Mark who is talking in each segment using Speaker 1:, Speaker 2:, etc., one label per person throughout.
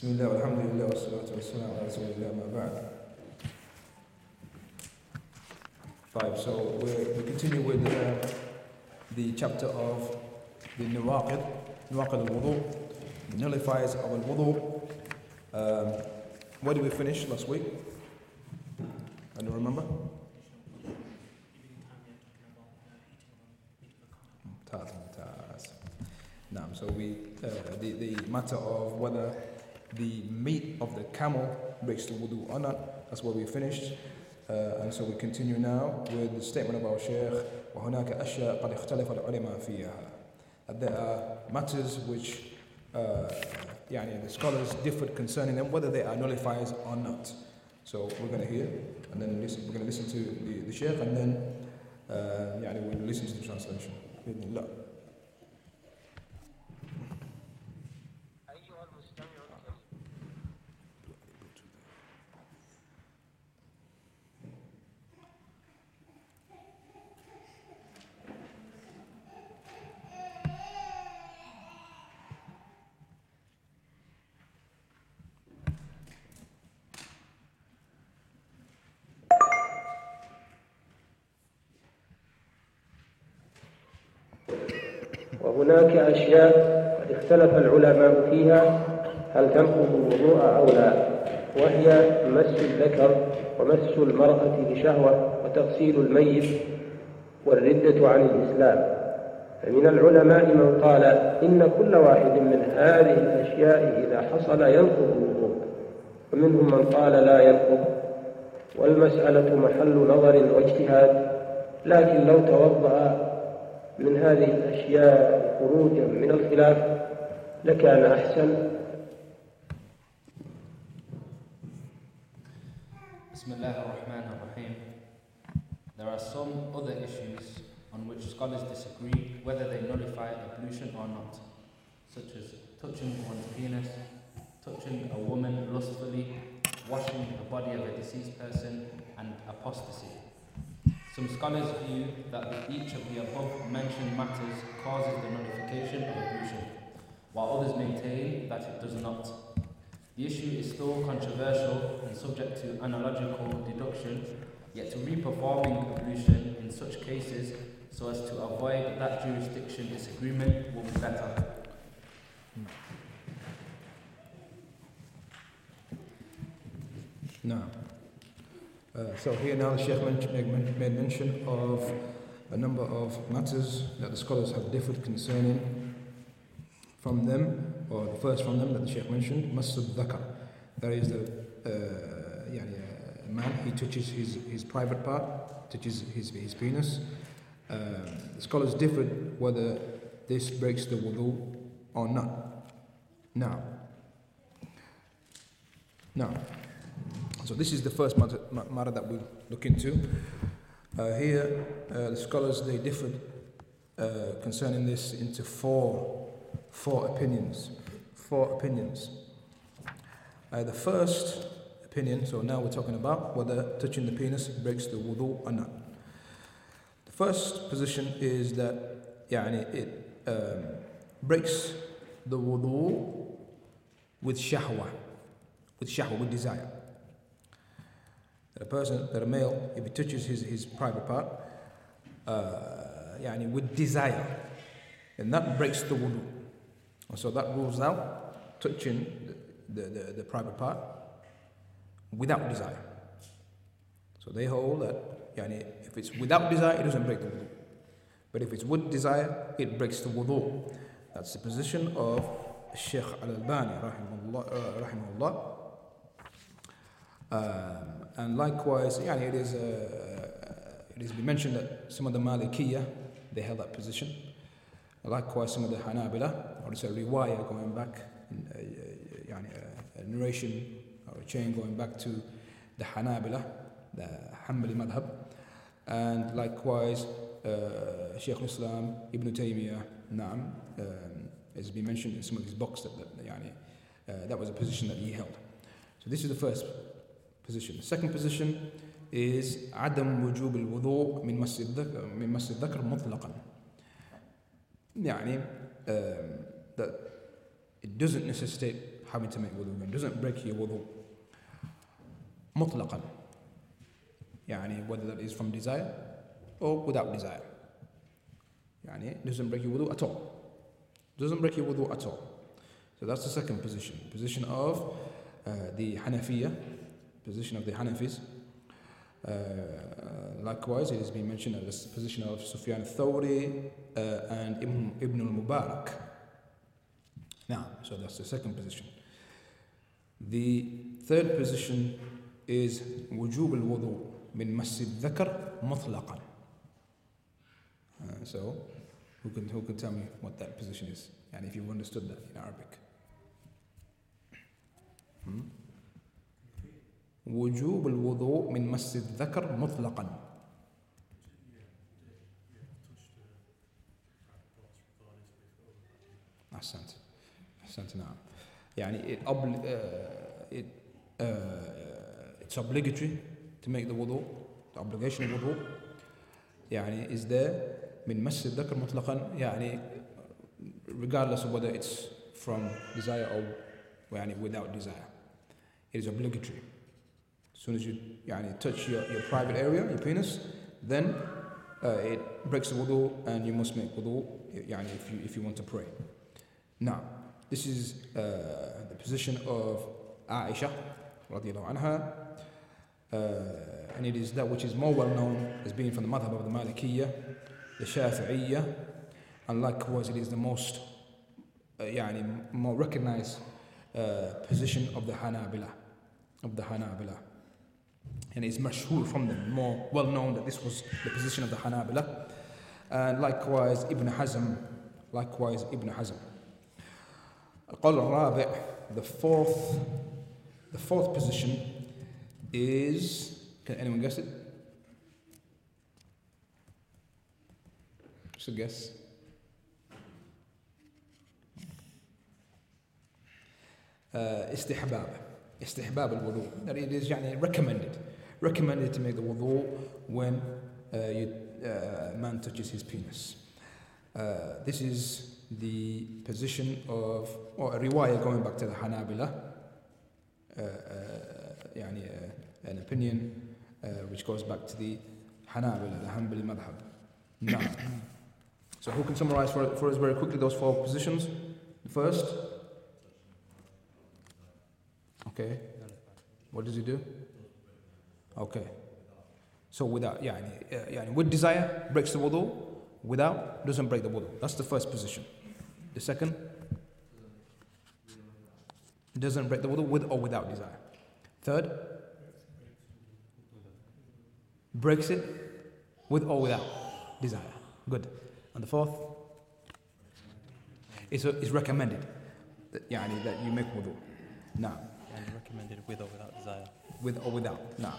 Speaker 1: بسم الله والحمد لله والصلاة والسلام على رسول الله ما بعد Five. So we we continue with uh, the chapter of the nawaqid, nawaqid al-wudu, the nullifiers of al-wudu. Um, where did we finish last week? I don't remember. Mumtaz, mumtaz. Naam, so we, uh, the, the matter of whether the meat of the camel breaks the wudu or not, that's where we finished. Uh, and so we continue now with the statement of our Shaykh, وهناك أشياء قد اختلف العلماء فيها. That there are matters which uh, يعني the scholars differed concerning them, whether they are nullifiers or not. So we're going to hear, and then listen, we're going to listen to the, the Shaykh, and then uh, يعني we'll listen to the translation. بإذن الله.
Speaker 2: وهناك أشياء قد اختلف العلماء فيها هل تنقض الوضوء أو لا؟ وهي مس الذكر ومس المرأة بشهوة وتغسيل الميت والردة عن الإسلام. فمن العلماء من قال إن كل واحد من هذه الأشياء إذا حصل ينقض الوضوء. ومنهم من قال لا ينقض. والمسألة محل نظر واجتهاد. لكن لو توضأ من هذه الأشياء خروجا من الخلاف لكان أحسن
Speaker 3: Bismillah ar-Rahman ar-Rahim. There are some other issues on which scholars disagree whether they nullify ablution or not, such as touching one's penis, touching a woman lustfully, washing the body of a deceased person, and apostasy. Some scholars view that each of the above mentioned matters causes the nullification of ablution, while others maintain that it does not. The issue is still controversial and subject to analogical deduction, yet reperforming ablution in such cases so as to avoid that jurisdiction disagreement will be better.
Speaker 1: Now, uh, so here now the Sheikh made mention of a number of matters that the scholars have differed concerning from them, or the first from them that the Sheikh mentioned, Masud Dhaka. That is the uh, yani, uh, man, he touches his, his private part, touches his, his penis. Uh, the scholars differed whether this breaks the wudu or not. Now, now, so this is the first matter, ma- matter that we'll look into. Uh, here, uh, the scholars they differed uh, concerning this into four, four opinions. Four opinions. Uh, the first opinion, so now we're talking about whether touching the penis breaks the wudu or not. The first position is that يعني, it um, breaks the wudu with shahwa, with shahwa, with desire. that a person, that a male, if he touches his, his private part, uh, yani with desire, then that breaks the wudu. And so that rules out touching the, the, the, the private part without desire. So they hold that yani, if it's without desire, it doesn't break the wudu. But if it's with desire, it breaks the wudu. That's the position of Sheikh Al Albani, rahimahullah. Uh, rahimahullah. Um, and likewise, yani it is uh, it has been mentioned that some of the Malikiya they held that position. Likewise, some of the Hanabila, or it's a riwayah going back, uh, uh, yani a, a narration or a chain going back to the Hanabila, the Hanbali madhab, and likewise uh, Shaykh Islam Ibn Taymiyyah, Naam, um, has been mentioned in some of his books that that, uh, that was a position that he held. So this is the first position. The second position is عدم وجوب الوضوء من مس الذكر من مس الذكر مطلقا. يعني um, that it doesn't necessitate having to make wudu. It doesn't break your wudu. مطلقا. يعني whether that is from desire or without desire. يعني it doesn't break your wudu at all. Doesn't break your wudu at all. So that's the second position. Position of uh, the Hanafiya, position of the Hanafis. Uh, likewise, it has been mentioned as the position of Sufyan Thawri uh, and Ibn, Ibn al-Mubarak. Now, so that's the second position. The third position is wujub al-wudu min masjid dhakar mutlaqan. Uh, so, who can, who can tell me what that position is? And if you've understood that in Arabic. Hmm? وجوب الوضوء من مس الذكر مطلقا أحسنت أحسنت نعم يعني it, uh, it, uh, it's obligatory to make the wudu the obligation of wudu يعني is there من مس الذكر مطلقا يعني regardless of whether it's from desire or يعني without desire it is obligatory As soon as you yani, touch your, your private area, your penis, then uh, it breaks the wudu and you must make wudu yani, if, you, if you want to pray. Now, this is uh, the position of Aisha radiallahu anha. Uh, and it is that which is more well known as being from the madhab of the Malikiyya, the Shafi'iyya, and likewise it is the most uh, yani, more recognized uh, position of the Hanabila, of the Hanabila and it's mashhur from them, more well known that this was the position of the Hanabila. And likewise Ibn Hazm, likewise Ibn Hazm. القول الرابع, the fourth, the fourth position is, can anyone guess it? Just a guess. Uh, استحباب استحباب الوضوء that it is يعني recommended recommended to make the wudu when uh, you, uh, man touches his penis. Uh, this is the position of, or a riwayah going back to the Hanabila, uh, uh, يعني, uh, an opinion uh, which goes back to the Hanabila, the Hanbali madhab. Now, so who can summarize for, for us very quickly those four positions? The first? Okay. What does he do? Okay. So without, yeah, yeah, with desire breaks the wudu, without doesn't break the wudu. That's the first position. The second doesn't break the wudu with or without desire. Third breaks it with or without desire. Good. And the fourth is, uh, is recommended. Yeah, that you make wudu. Now.
Speaker 4: And recommended with or without desire
Speaker 1: with or without. Now,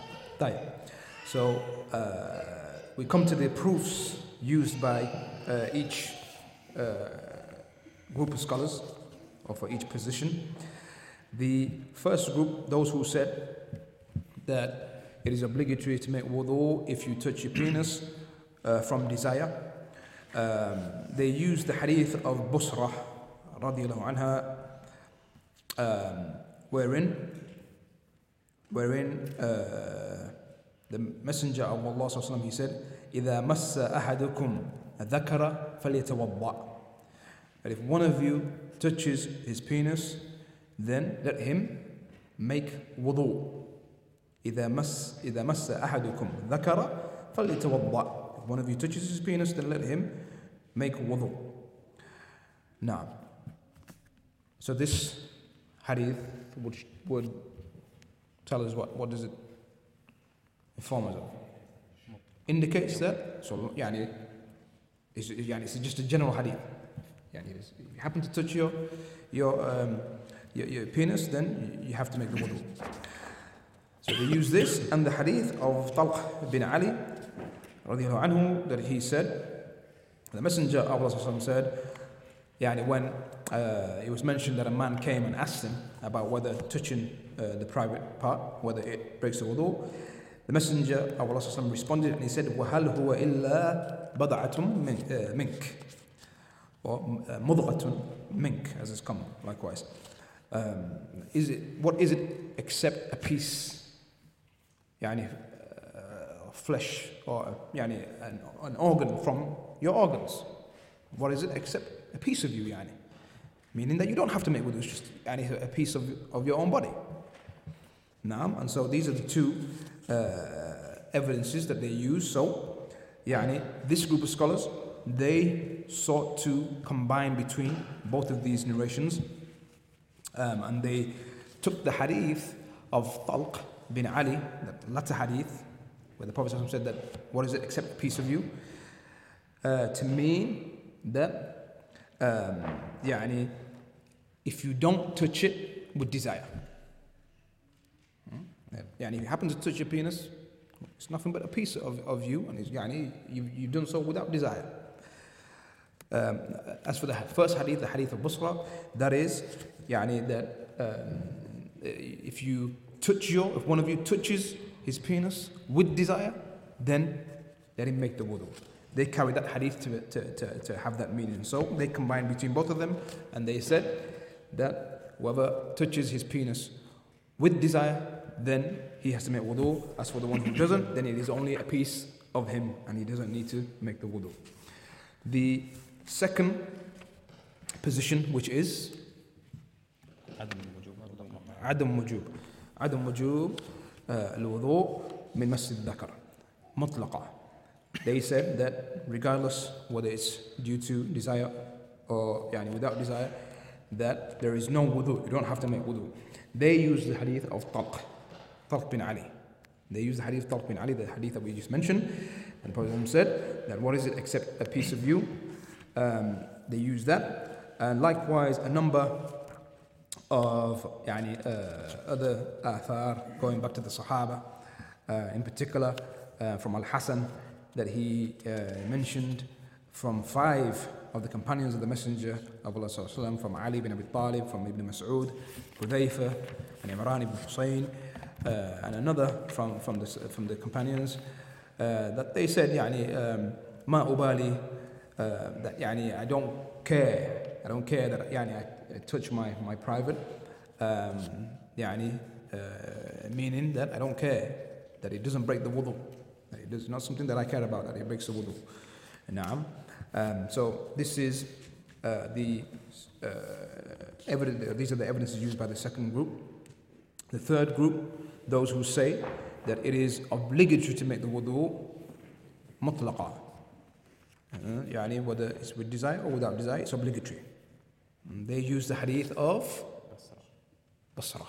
Speaker 1: so uh, we come to the proofs used by uh, each uh, group of scholars or for each position. The first group, those who said that it is obligatory to make wudu if you touch your penis uh, from desire, um, they used the hadith of Busra um, wherein wherein uh, the messenger of Allah sallallahu he said إذا مس أحدكم ذكر فليتوضأ that if one of you touches his penis then let him make wudu إذا مس إذا مس أحدكم ذكر فليتوضأ if one of you touches his penis then let him make wudu now so this hadith which would Tell us what, what does it inform us of? Indicates that, so yani, it's, yani, it's just a general hadith. Yani, if you happen to touch your, your, um, your, your, penis, then you have to make the wudu. So they use this and the hadith of Talq bin Ali radiallahu that he said, the messenger of Allah said, yani, when uh, it was mentioned that a man came and asked him about whether touching uh, the private part, whether it breaks the wudu. The Messenger of Allah responded and he said, وَهَلْ هُوَ إِلَّا بَضَعَةٌ مِنْك Or مُضْغَةٌ مِنْك, as is common, likewise. um, is it what is it except a piece يعني uh, flesh or يعني an, an organ from your organs what is it except a piece of you يعني meaning that you don't have to make wudu it's just يعني a piece of, of your own body Naam, and so these are the two uh, evidences that they use so يعني this group of scholars they sought to combine between both of these narrations um, and they took the hadith of Talq bin Ali, the latter hadith, where the Prophet ﷺ said that, what is it except a piece of you? Uh, to mean that, um, يعني, if you don't touch it with desire. Hmm? يعني, if you happen to touch your penis, it's nothing but a piece of, of you, and it's, يعني, you've, you've done so without desire. Um, as for the first hadith, the hadith of Busra, that is, يعني, that um, if you touch your, if one of you touches his penis with desire, then let him make the wudu. They carry that hadith to, to, to, to have that meaning. So they combined between both of them and they said that whoever touches his penis with desire, then he has to make wudu. As for the one who doesn't, then it is only a piece of him and he doesn't need to make the wudu. The second position, which is
Speaker 4: عدم الوجوب مطلقا
Speaker 1: عدم وجوب عدم وجوب uh, الوضوء من مس الذكر مطلقة they said that regardless whether it's due to desire or يعني without desire that there is no wudu you don't have to make wudu they use the hadith of Talq Talq bin Ali they use the hadith of Talq bin Ali the hadith that we just mentioned and the Prophet said that what is it except a piece of you um, they use that and likewise a number of يعني, uh, other athar going back to the Sahaba, uh, in particular uh, from Al Hassan, that he uh, mentioned from five of the companions of the Messenger of Allah وسلم, from Ali bin Abi Talib, from Ibn Mas'ud, Hudayfa, and Imran ibn Hussein, uh, and another from, from, the, from the companions, uh, that they said, يعني, um, ما أبالي, uh, that يعني, I don't care, I don't care that يعني, I, I touch my, my private, um, يعني, uh, meaning that I don't care that it doesn't break the wudu. That it is not something that I care about, that it breaks the wudu. Naam. Um, so this is uh, the uh, evidence, these are the evidences used by the second group. The third group, those who say that it is obligatory to make the wudu mutlaqa. Uh, yani whether it's with desire or without desire, it's obligatory. And they use the hadith of Busra.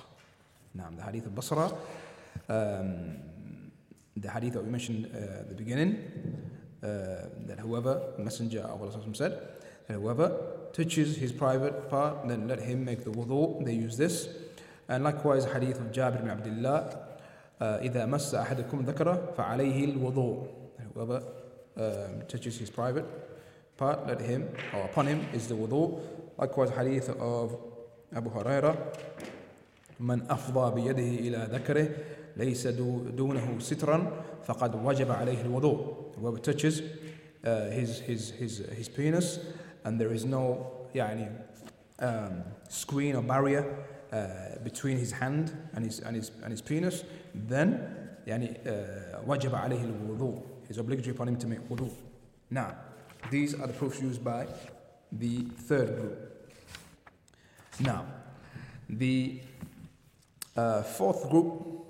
Speaker 1: Now, the hadith of Busra, um, the hadith that we mentioned uh, at the beginning, uh, that whoever, Messenger of Allah said, that whoever touches his private part, then let him make the wudu. They use this. And likewise, hadith of Jabir ibn Abdullah, uh, إذا مس أحدكم ذكره فعليه الوضوء. Whoever um, touches his private part, let him, or upon him, is the wudu. Likewise, hadith of Abu Hurairah, من أفضى بيده إلى ذكره ليس دو- دونه سترا فقد وجب عليه الوضوء. Whoever touches uh, his, his, his, his penis and there is no يعني, um, screen or barrier uh, between his hand and his, and his, and his penis, then يعني, uh, وجب عليه الوضوء. It's obligatory upon him to make wudu. Now, these are the proofs used by the third group. Now, the uh, fourth group,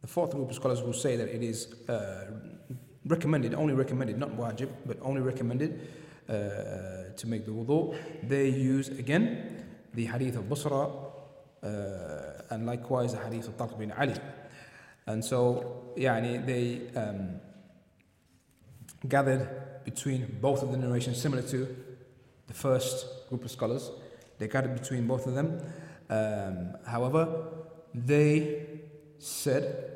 Speaker 1: the fourth group of scholars who say that it is uh, recommended, only recommended, not wajib, but only recommended uh, to make the wudu, they use again the hadith of Busra uh, and likewise the hadith of Talq bin Ali. And so, yani, they um, gathered between both of the narrations, similar to the first group of scholars. They gathered between both of them. Um, however, they said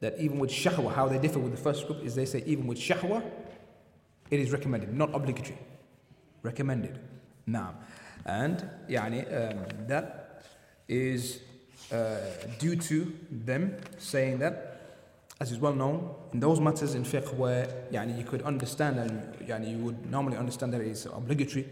Speaker 1: that even with shahwa, how they differ with the first group is they say even with shahwa, it is recommended, not obligatory. Recommended. Now, and يعني, um, that is uh, due to them saying that as is well known, in those matters in fiqh where يعني, you could understand and يعني, you would normally understand that it is obligatory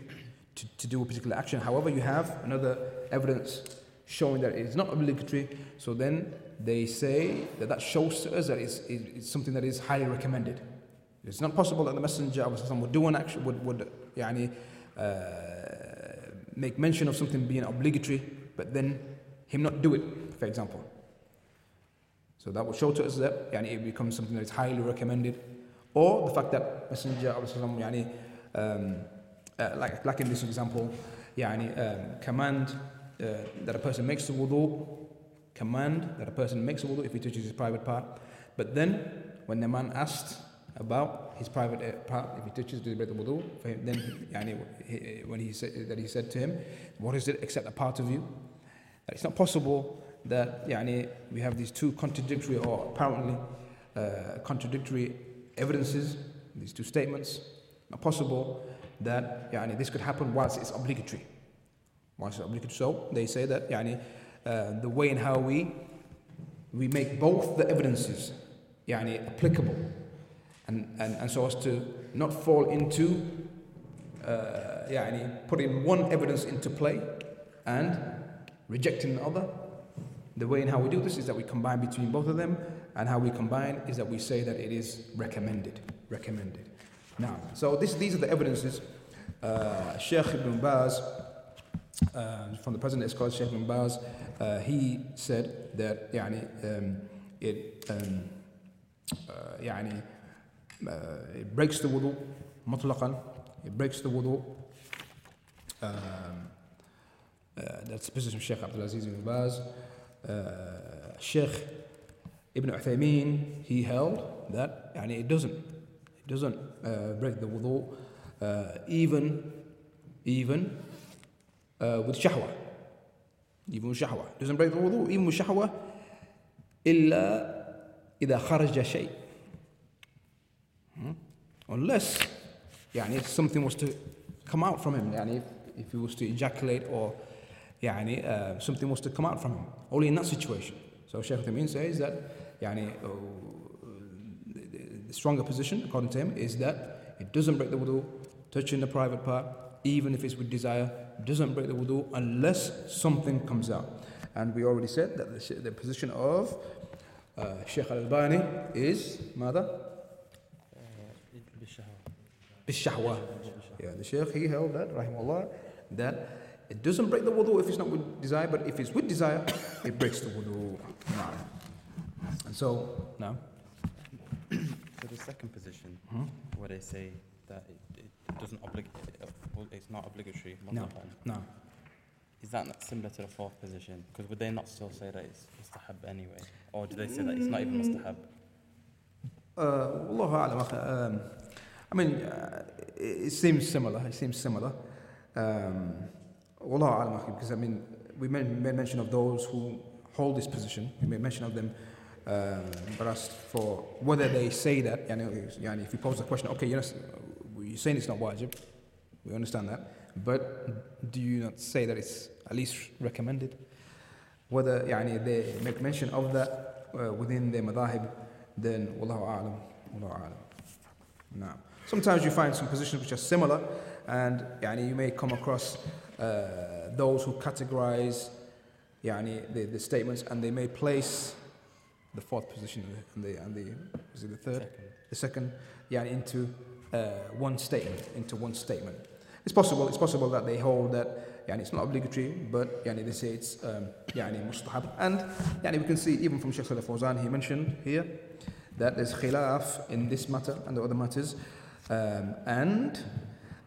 Speaker 1: to, to do a particular action. However, you have another evidence showing that it is not obligatory. So then they say that that shows to us that it's, it's something that is highly recommended. It's not possible that the Messenger of Islam would do an action, would, would yani, uh, make mention of something being obligatory, but then him not do it, for example. So that will show to us that yani, it becomes something that is highly recommended. Or the fact that Messenger of Islam, yani, um, uh, like, like in this example, yani, um, command uh, that a person makes the wudu, command that a person makes the wudu if he touches his private part. But then, when the man asked about his private uh, part, if he touches the wudu, for him, then yani, he, when he said that he said to him, "What is it except a part of you?" That It's not possible that yani, we have these two contradictory or apparently uh, contradictory evidences, these two statements. Not possible that yani, this could happen whilst it's obligatory. Whilst it's obligatory. So they say that yani, uh, the way in how we we make both the evidences yani, applicable and, and, and so as to not fall into uh, yeah, and putting one evidence into play and rejecting the other. The way in how we do this is that we combine between both of them, and how we combine is that we say that it is recommended. Recommended. Now, so this, these are the evidences. Uh, Sheikh Ibn Baz, uh, from the present Scholar Sheikh Ibn Baz, uh, he said that yeah, um, it, um, uh, بريكس ذا وضوء مطلقا بريكس ذا وضوء ذاتس بوزيشن الشيخ عبد العزيز بن باز الشيخ ابن عثيمين he held that يعني it doesn't it doesn't uh, break the wudu uh, even even uh, with شهوة even with شهوة doesn't break the wudu even with شهوة إلا إذا خرج شيء. Hmm? Unless يعني, if something was to come out from him, يعني, if, if he was to ejaculate or يعني, uh, something was to come out from him. Only in that situation. So Shaykh Uthaymeen says that يعني, uh, the stronger position, according to him, is that it doesn't break the wudu, touching the private part, even if it's with desire, doesn't break the wudu unless something comes out. And we already said that the, the position of uh, Shaykh Al-Albani is mother بالشهوة. Yeah, the Shaykh he held that, rahimahullah, that it doesn't break the wudu if it's not with desire, but if it's with desire, it breaks the wudu. And so, now.
Speaker 4: So the second position,
Speaker 1: Hmm?
Speaker 4: where they say that it, it doesn't obligate, it's not obligatory,
Speaker 1: No.
Speaker 4: mutlaqan,
Speaker 1: No.
Speaker 4: is that not similar to the fourth position? Because would they not still say that it's mustahab anyway? Or do they say that it's not even mustahab?
Speaker 1: Uh, Wallahu a'lam, akhi. um, I mean, uh, it, seems similar. It seems similar. Um, because I mean, we made, mention of those who hold this position. We made mention of them. Um, but as for whether they say that, yani, yani, if you pose the question, okay, you're, not, you're saying it's not wajib, we understand that. But do you not say that it's at least recommended? Whether yani, they make mention of that uh, within their madahib, then wallahu a'lam, wallahu a'lam. Now, sometimes you find some positions which are similar, and yani, you may come across uh, those who categorize yani, the, the statements and they may place the fourth position and the, and the, is it the third?
Speaker 4: Second.
Speaker 1: The second, yeah, into uh, one statement, into one statement. It's possible, it's possible that they hold that yani, it's not obligatory, but yani, they say it's um, yani, mustahab. And yani, we can see even from Sheikh Salih Fawzan, he mentioned here that there's khilaf in this matter and the other matters. Um, and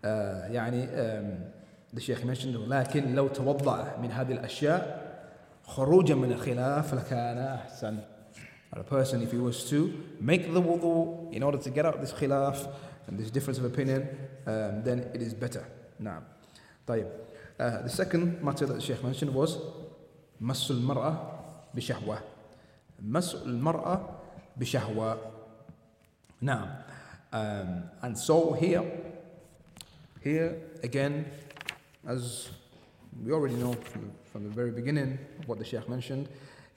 Speaker 1: uh, يعني um, the Sheikh mentioned لكن لو توضأ من هذه الأشياء خروجا من الخلاف لكان أحسن. A person, if he was to make the wudu in order to get out this khilaf and this difference of opinion, um, then it is better. Now, طيب. Uh, the second matter that the Sheikh mentioned was مس المرأة بشهوة. مس المرأة بشهوة. Now, um, and so here, here again, as we already know from, from the very beginning of what the Sheikh mentioned,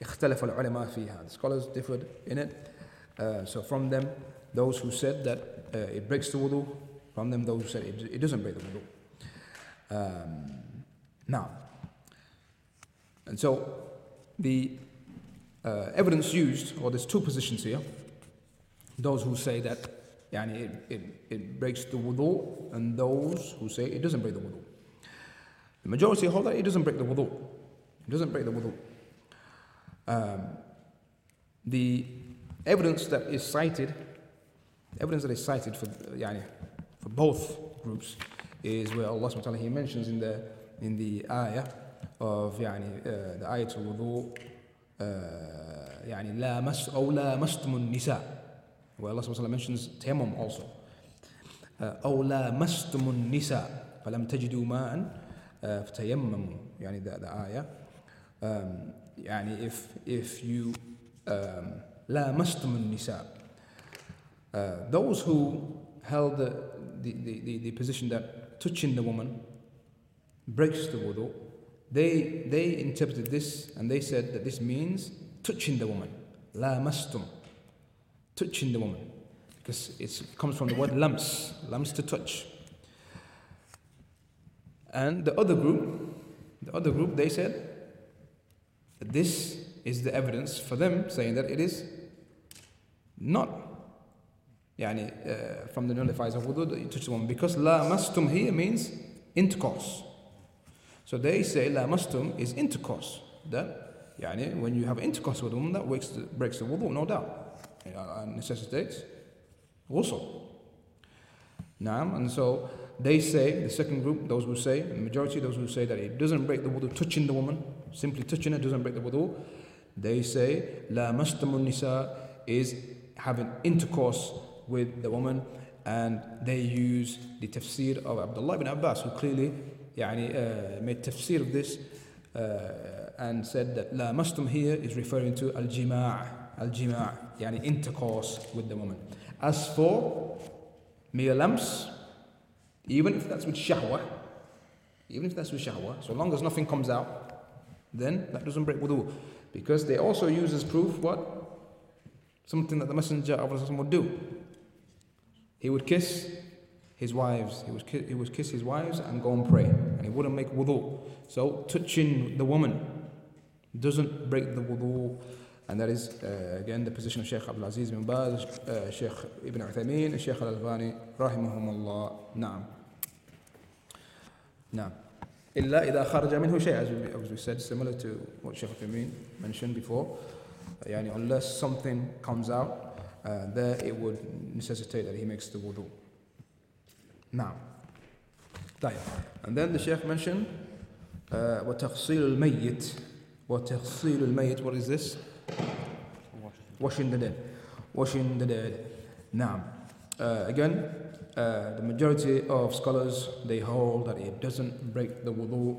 Speaker 1: اختلف العلماء فيها. The scholars differed in it. Uh, so from them, those who said that uh, it breaks the wudu, from them those who said it, it doesn't break the wudu. Um, now, And so the uh, evidence used, or there's two positions here. Those who say that yani, it, it, it breaks the wudu, and those who say it doesn't break the wudu. The majority hold that it doesn't break the wudu. It doesn't break the wudu. Um, the evidence that is cited, evidence that is cited for, yani, for both groups is where Allah subhanahu wa ta'ala, He mentions in the, in the ayah of يعني, uh, the ayat al-wudu uh, يعني لا مس أو لا مستم النساء where Allah subhanahu wa ta'ala mentions tayammum also uh, أو لا مستم النساء فلم تجدوا ماء uh, فتيمموا يعني the, the ayah um, يعني if if you um, لا مستم النساء uh, those who held the, the, the, the position that touching the woman breaks the wudu, they, they interpreted this and they said that this means touching the woman. La mastum. touching the woman. Because it comes from the word lams, lams to touch. And the other group, the other group, they said that this is the evidence for them saying that it is not يعني, uh, from the nullifies of wudu, you touch the woman. Because la mastum here means intercourse. So they say la mastum is intercourse. That yani, when you have intercourse with a woman, that breaks the, breaks the wudu, no doubt. Uh, necessitates also. Naam, and so they say, the second group, those who say, the majority, those who say that it doesn't break the wudu touching the woman, simply touching it doesn't break the wudu. They say, La mastamun nisa is having intercourse with the woman and they use the tafsir of Abdullah ibn Abbas who clearly يعني, uh, made tafsir of this uh, and said that la mastum here is referring to al-jima' al-jima' يعني intercourse with the woman. As for mere lams, even if that's with shahwa, even if that's with shahwa, so long as nothing comes out, then that doesn't break wudu. Because they also use as proof what? Something that the Messenger of Allah would do. He would kiss his wives, he would, ki- he would kiss his wives and go and pray, and he wouldn't make wudu. So touching the woman doesn't break the wudu. And that is, uh, again, the position of Sheikh Abdul Aziz bin Baz, uh, Sheikh Ibn Uthaymeen, and Sheikh Al-Albani, rahimahumullah. Naam. Naam. إلا إذا خرج منه شيء, as we, as we said, similar to what Sheikh Uthaymeen mentioned before. يعني unless something comes out, uh, there it would necessitate that he makes the wudu. Now, طيب. And then the Sheikh mentioned uh, وتغسيل الميت وتغسيل الميت what is this? Washing the dead. Washing the dead. Now, uh, again, uh, the majority of scholars they hold that it doesn't break the wudu.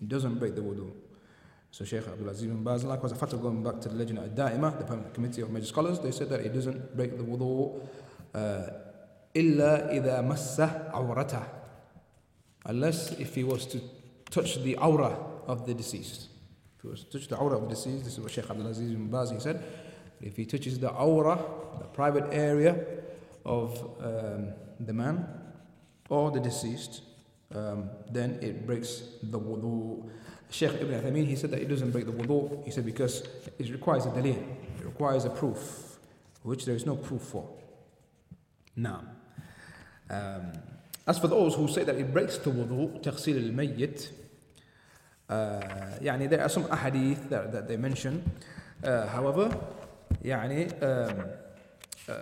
Speaker 1: It doesn't break the wudu. So Sheikh Abdul Aziz bin Baz, likewise, a fatwa going back to the Lajnah of Daima, the permanent committee of major scholars, they said that it doesn't break the wudu. Uh, إلا إذا عورته unless if he was to touch the awrah of the deceased to touch the awrah of the deceased, this is what Sheikh Abdul Aziz bin Baz he said, if he touches the awrah, the private area of um, the man or the deceased, um, then it breaks the wudu. Sheikh Ibn Uthaymeen, he said that it doesn't break the wudu. He said because it requires a daleel, it requires a proof, which there is no proof for. Now, um, as for those who say that it breaks the wudu, taghsil al-mayyit, uh, يعني there are some ahadith that, that they mention. Uh, however, يعني um, uh,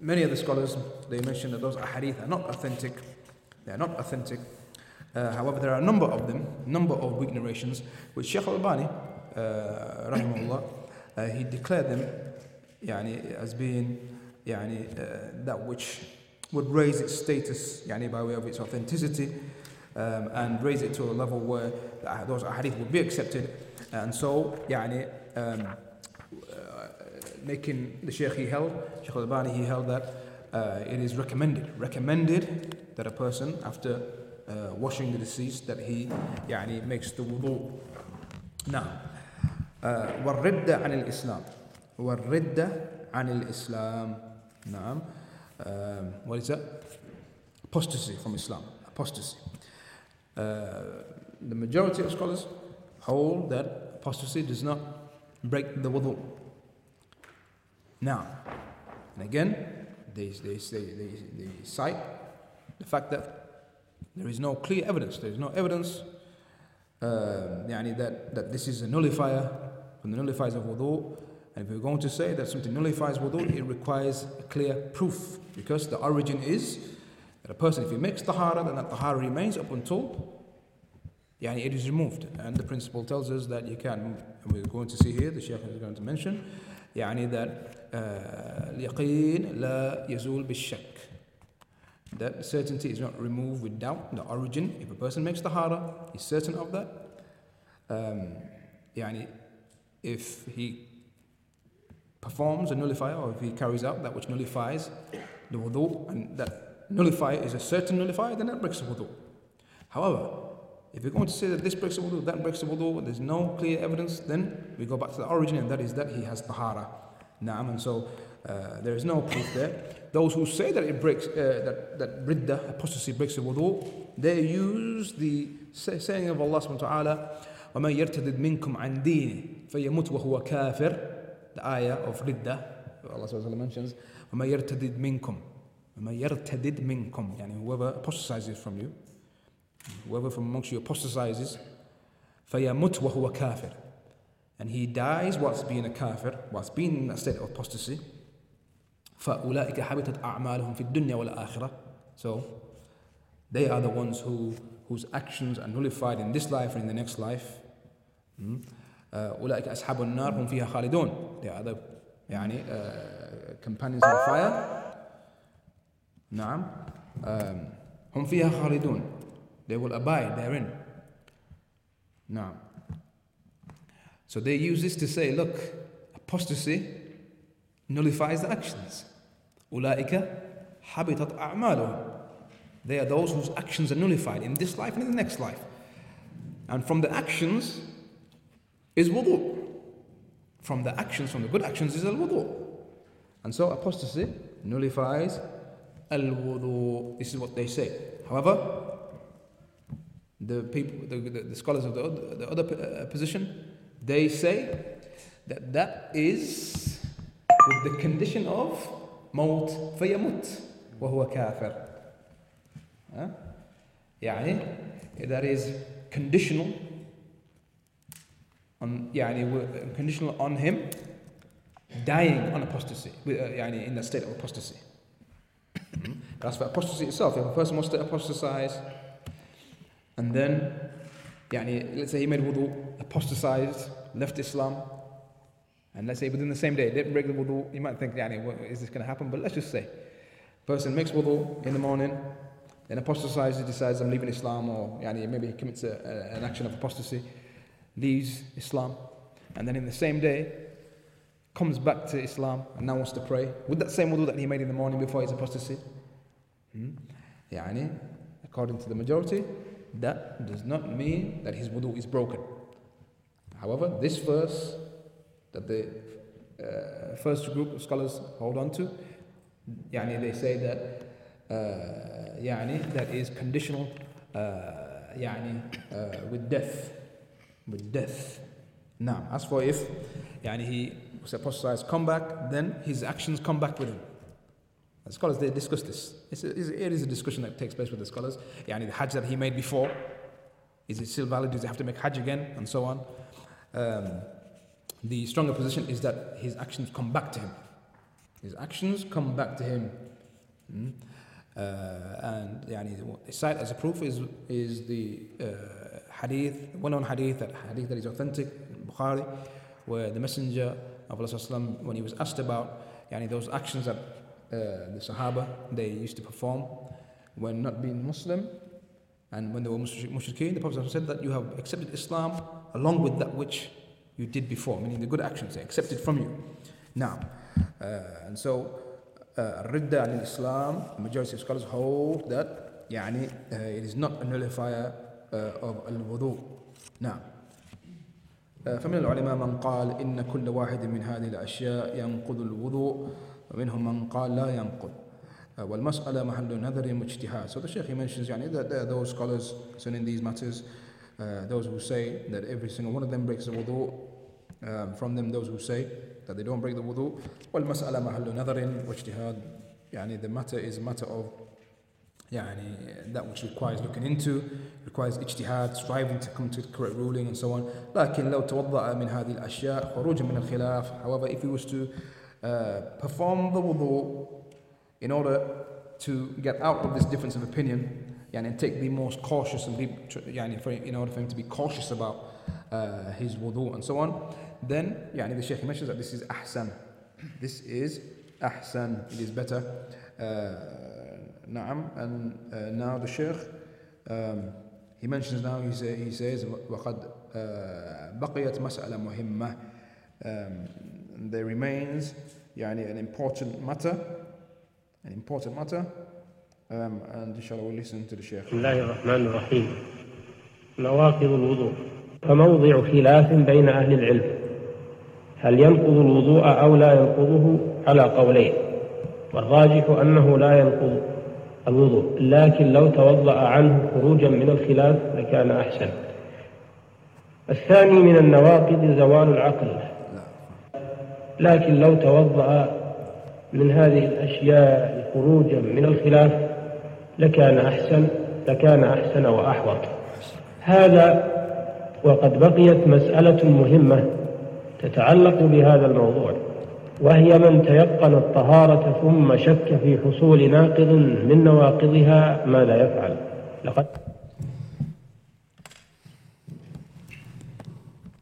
Speaker 1: many of the scholars they mention that those ahadith are not authentic. They are not authentic. however, there are a number of them, number of weak narrations, which Sheikh Al-Albani, rahimahullah, uh, he declared them يعني, as being يعني, uh, that which would raise its status يعني, by way of its authenticity um, and raise it to a level where the- those ahadith would be accepted. And so, يعني, um, uh, making the Sheikh he held, Sheikh Al-Albani, he held that uh, it is recommended, recommended that a person after uh, washing the deceased that he يعني, makes the wudu. Now, uh, والردة عن الإسلام والردة عن الإسلام نعم um, what is that? Apostasy from Islam apostasy Uh, the majority of scholars hold that apostasy does not break the wudu. Now, and again, they, they, they, they, cite the fact that there is no clear evidence, there is no evidence uh, that, that this is a nullifier from the nullifiers of wudu. And if we're going to say that something nullifies wudu, it requires a clear proof because the origin is that a person, if he makes tahara, then that tahara remains up until yani it is removed. And the principle tells us that you can move. And we're going to see here, the Shaykh is going to mention, يعني that اليقين لا يزول بالشك. That certainty is not removed with doubt. The origin, if a person makes tahara, he's certain of that. Um, يعني if he performs a nullifier or if he carries out that which nullifies the wudu and that nullifier is a certain nullifier, then that breaks the wudu. However, if we're going to say that this breaks the wudu, that breaks the wudu, there's no clear evidence, then we go back to the origin and that is that he has tahara. Naam, and so uh, there is no proof there. Those who say that it breaks, uh, that, that ridda, apostasy breaks the wudu, they use the saying of Allah subhanahu wa ta'ala, وَمَنْ يَرْتَدِدْ مِنْكُمْ عَنْ دِينِ فَيَمُتْ وَهُوَ كَافِرٌ The ayah of ridda, Allah subhanahu wa ta'ala mentions, وَمَنْ يَرْتَدِدْ مِنْكُمْ وَمَنْ يَرْتَدِدْ مِنْكُمْ يعني whoever apostatizes from you, whoever from amongst you apostatizes, فَيَمُتْ وَهُوَ كَافِرٌ and he dies whilst being a kafir, whilst being in a state of apostasy, فَأُولَٰئِكَ حَبِطَتْ أَعْمَالُهُمْ فِي الدُّنْيَا وَالْآخِرَةِ So, they are the ones who, whose actions are nullified in this life and in the next life. أولئك أصحاب النار هم فيها خالدون. They are the يعني, uh, companions of fire. نعم. Um, هم فيها خالدون. They will abide therein. نعم. So they use this to say, look, apostasy nullifies the actions. أولئك حبطت أعمالهم. They are those whose actions are nullified in this life and in the next life. And from the actions is wudu. From the actions, from the good actions is al wudu. And so apostasy nullifies al wudu. This is what they say. However, the people, the, the, the scholars of the other, the other uh, position, they say that that is with the condition of موت فيموت وهو كافر huh? يعني that is conditional on يعني conditional on him dying on apostasy يعني in the state of apostasy that's for apostasy itself if a person wants to apostatize and then يعني let's say he made wudu apostatized left Islam and let's say within the same day, didn't break the wudu, you might think, yani, what, is this going to happen? But let's just say, person makes wudu in the morning, then apostatizes, decides I'm leaving Islam, or yani, maybe he commits a, a, an action of apostasy, leaves Islam, and then in the same day, comes back to Islam and now wants to pray with that same wudu that he made in the morning before his apostasy? Hmm? Yani, according to the majority, that does not mean that his wudu is broken. However, this verse that the uh, first group of scholars hold on to, yani they say that uh, yani that is conditional uh, yani uh, with death, with death. Now, as for if yani he was apostatized, come back, then his actions come back with him. The scholars, they discuss this. It's a, it is a discussion that takes place with the scholars. Yani the hajj that he made before, is it still valid? Does he have to make hajj again? And so on. Um, the stronger position is that his actions come back to him. His actions come back to him. Hmm? Uh, and yani, what they cite as a proof is, is the uh, hadith, well known hadith, that hadith that is authentic in Bukhari, where the messenger of Allah when he was asked about yani, those actions that uh, the Sahaba they used to perform when not being Muslim and when they were mushrikeen, the Prophet said that you have accepted Islam along with that which you did before, meaning the good actions they accepted from you. Now, uh, and so uh, Ridda and Islam, the majority of scholars hold that yani, uh, it is not a nullifier uh, of al wudu. Now, فمن العلماء من قال إن كل واحد من هذه الأشياء ينقض الوضوء ومنهم من قال لا ينقض والمسألة محل نظر واجتهاد. So the Shaykh he mentions يعني, that there are those scholars concerning these matters uh, those who say that every single one of them breaks the wudu. Um, from them, those who say that they don't break the wudu. والمسألة محل نظر واجتهاد. يعني the matter is a matter of يعني that which requires looking into, requires اجتهاد, striving to come to the correct ruling and so on. لكن لو توضأ من هذه الأشياء خروجا من الخلاف. However, if he was to uh, perform the wudu in order to get out of this difference of opinion, يعني, and take the most cautious and be, يعني, for, in order for him to be cautious about uh, his wudu and so on, then يعني, the Shaykh mentions that this is ahsan. This is ahsan. It is better. Uh, نعم and uh, now the Shaykh um, he mentions now he, say, he says وقد uh, بقيت مسألة مهمة um, there remains يعني an important matter an important matter um, and inshallah we'll listen to the Shaykh
Speaker 2: بسم الله الرحمن الرحيم نواقض الوضوء فموضع خلاف بين أهل العلم هل ينقض الوضوء أو لا ينقضه على قولين والراجح أنه لا ينقض الوضوء لكن لو توضأ عنه خروجا من الخلاف لكان أحسن. الثاني من النواقض زوال العقل. لكن لو توضأ من هذه الأشياء خروجا من الخلاف لكان أحسن لكان أحسن وأحوط. هذا وقد بقيت مسألة مهمة تتعلق بهذا الموضوع. وهي من تيقن الطهارة ثم شك في حصول ناقض من نواقضها ماذا يفعل لقد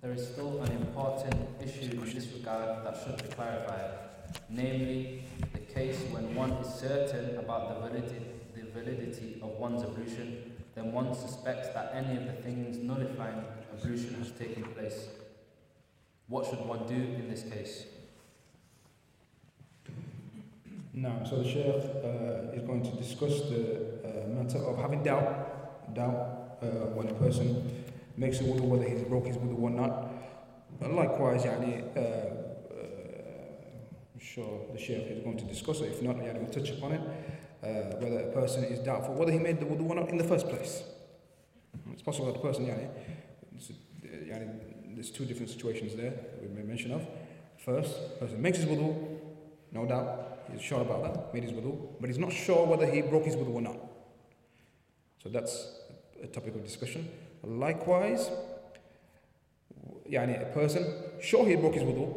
Speaker 3: There is still an important issue in this regard that should be clarified, namely the case when one is certain about the validity, the validity of one's ablution, then one suspects that any of the things nullifying ablution has taken place. What should one do in this case?
Speaker 1: Now, so the Shaykh uh, is going to discuss the uh, matter of having doubt, doubt uh, when a person makes a wudu whether he's broke his wudu or not. And likewise, yani, uh, uh, I'm sure the Shaykh is going to discuss it. If not, yani, we'll touch upon it. Uh, whether a person is doubtful whether he made the wudu or not in the first place. It's possible that the person, yani, yani, there's two different situations there that we may mention of. First, person makes his wudu, no doubt, He's sure about that, made his wudu, but he's not sure whether he broke his wudu or not. So that's a topic of discussion. Likewise, yani a person, sure he broke his wudu,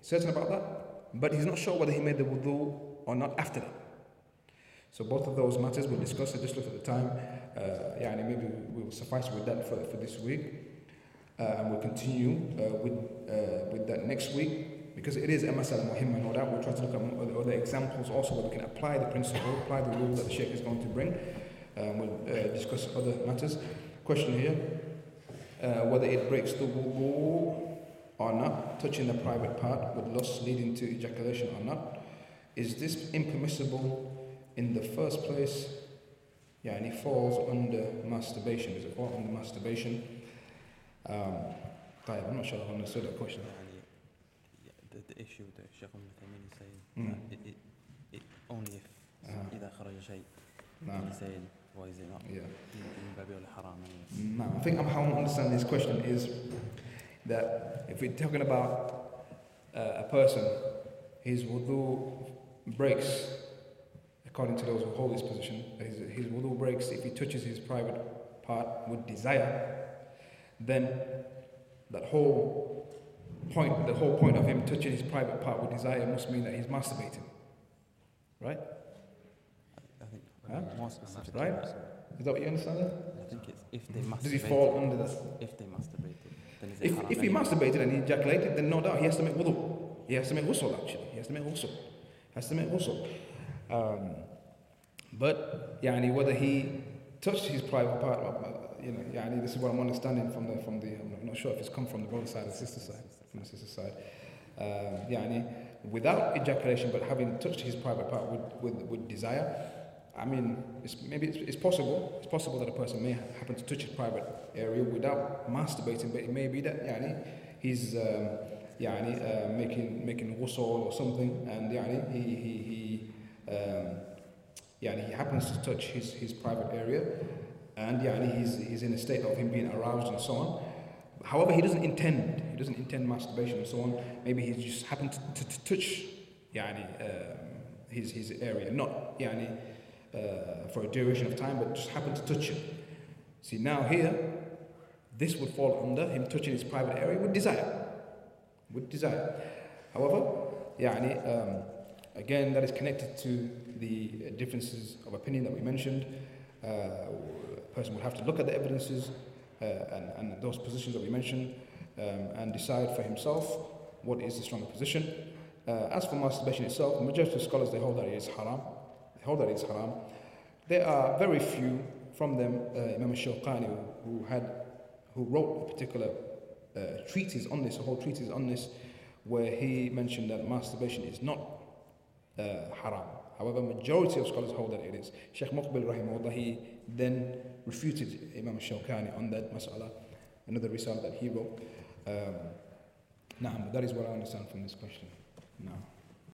Speaker 1: certain about that, but he's not sure whether he made the wudu or not after that. So both of those matters we'll discuss it, just look at the time. Uh, yani maybe we will suffice with that for, for this week. Uh, and we'll continue uh, with, uh, with that next week because it is a masala muhimma, no doubt. We'll try to look at other examples also where we can apply the principle, apply the rule that the Sheikh is going to bring. Um, we'll uh, discuss other matters. Question here uh, whether it breaks the wudu or not, touching the private part with lust leading to ejaculation or not. Is this impermissible in the first place? Yeah, and it falls under masturbation. Does it fall under masturbation? Um, I'm not sure I understood that question
Speaker 4: the, the issue that Sheikh Al-Uthaymeen is saying, mm. that it, it, it only if ah. إذا خرج شيء, he's saying, why is it not? Yeah.
Speaker 1: No, I think how I'm understanding this question is that if we're talking about uh, a person, his wudu breaks according to those who hold this position. His, his wudu breaks if he touches his private part with desire, then that whole point, the whole point of him touching his private part with desire must mean that he's masturbating. Right?
Speaker 4: I think
Speaker 1: huh? Right? Is that what you understand?
Speaker 4: I think it's if they masturbated.
Speaker 1: Does he fall under that?
Speaker 4: If they masturbated. Then is
Speaker 1: if, if he masturbated and he ejaculated, then no doubt he has to make wudu. He has to make ghusl actually. He has to make ghusl. Has to make ghusl. Um, but yani, whether he touched his private part, uh, you know, yani, this is what I'm understanding from the from the. I'm not sure if it's come from the brother side or the sister side from the sister side. Um, yani, without ejaculation but having touched his private part with, with, with desire, I mean, it's, maybe it's, it's, possible. It's possible that a person may happen to touch his private area without masturbating, but it may be that yani, he's um, yani, uh, making making ghusl or something, and yani, he he he, um, he happens to touch his, his private area, and yeah, he's, he's in a state of him being aroused and so on. However, he doesn't intend, he doesn't intend masturbation and so on. Maybe he just happened to, to, to touch yani, um, his, his area, not yani, uh, for a duration of time, but just happened to touch it. See, now here, this would fall under him touching his private area with desire. With desire. However, yani, um, again, that is connected to the differences of opinion that we mentioned. Uh, person would have to look at the evidences uh, and, and, those positions that we mentioned um, and decide for himself what is the stronger position. Uh, as for masturbation itself, the majority of scholars they hold that it is haram. They hold that it is haram. There are very few from them, uh, Imam Shawkani, who had, who wrote a particular uh, treatise on this, a whole treatise on this, where he mentioned that masturbation is not uh, haram. However, majority of scholars hold that it is. Sheikh Muqbil rahimahullah, he then refuted Imam Shawkani on that mas'ala, another result that he wrote. Um, that is what I understand from this question. No.